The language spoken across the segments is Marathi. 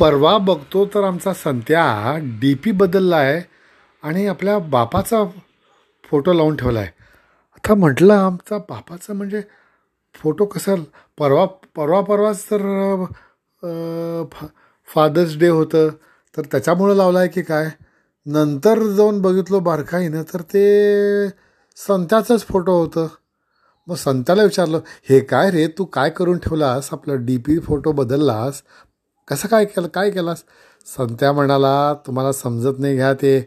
परवा बघतो तर आमचा संत्या डी पी बदलला आहे आणि आपल्या बापाचा फोटो लावून ठेवला आहे आता म्हटलं आमचा बापाचं म्हणजे फोटो कसा परवा परवा परवाच तर फा फादर्स डे होतं. तर त्याच्यामुळं लावला आहे की काय? नंतर जाऊन बघितलो बारकाईनं तर ते संत्याचंच फोटो होतं. मग संत्याला विचारलं हे काय रे? तू काय करून ठेवलास? आपलं डी पी फोटो बदललास? कसं काय केलं काय केलास? संत्या म्हणाला तुम्हाला समजत नाही घ्या ते.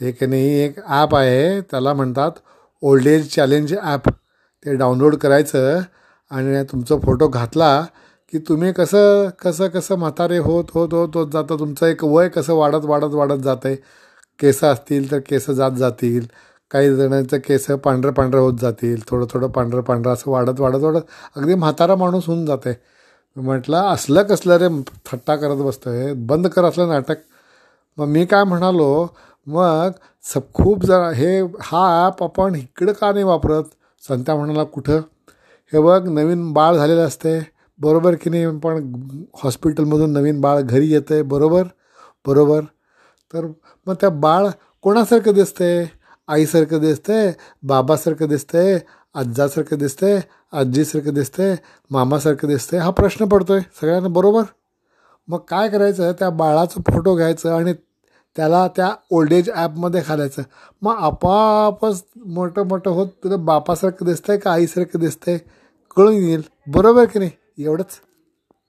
ते की नाही एक ॲप आहे. त्याला म्हणतात ओल्ड एज चॅलेंज ॲप ते डाउनलोड करायचं आणि तुमचा फोटो घातला की तुम्ही कसं कसं कसं म्हातारे होत होत होत होत जातं. तुमचं एक वय कसं वाढत वाढत वाढत जातं आहे केस असतील तर केस जात जातील. काही जणांचं केस पांढरं पांढरं होत जातील. थोडं थोडं पांढरं पांढरं असं वाढत वाढत वाढत अगदी म्हातारा माणूस होऊन जाते म्हटलं असलं कसलं रे थट्टा करत बसतोय बंद कर असलं नाटक. मग मी काय म्हणालो मग सब खूप जरा हे हा ॲप आपण इकडं का नाही वापरत? संत्या म्हणाला कुठं? हे बघ नवीन बाळ झालेलं असते बरोबर की नाही? पण हॉस्पिटलमधून नवीन बाळ घरी येतं आहे बरोबर? बरोबर. तर मग त्या बाळ कोणासारखं दिसतंय? आईसारखं दिसतंय? बाबासारखं दिसतंय? आज्जासारखं दिसतंय आजीसारखं दिसतंय मामासारखं दिसतंय हा प्रश्न पडतो आहे सगळ्यांना बरोबर? मग काय करायचं? त्या बाळाचं फोटो घ्यायचं आणि त्याला त्या ओल्ड एज ॲपमध्ये घालायचं. मग आपापच मोठं मोठं होत तुला बापासारखं दिसतंय का आईसारखं दिसतंय? कळून येईल. बरोबर की नाही? एवढंच.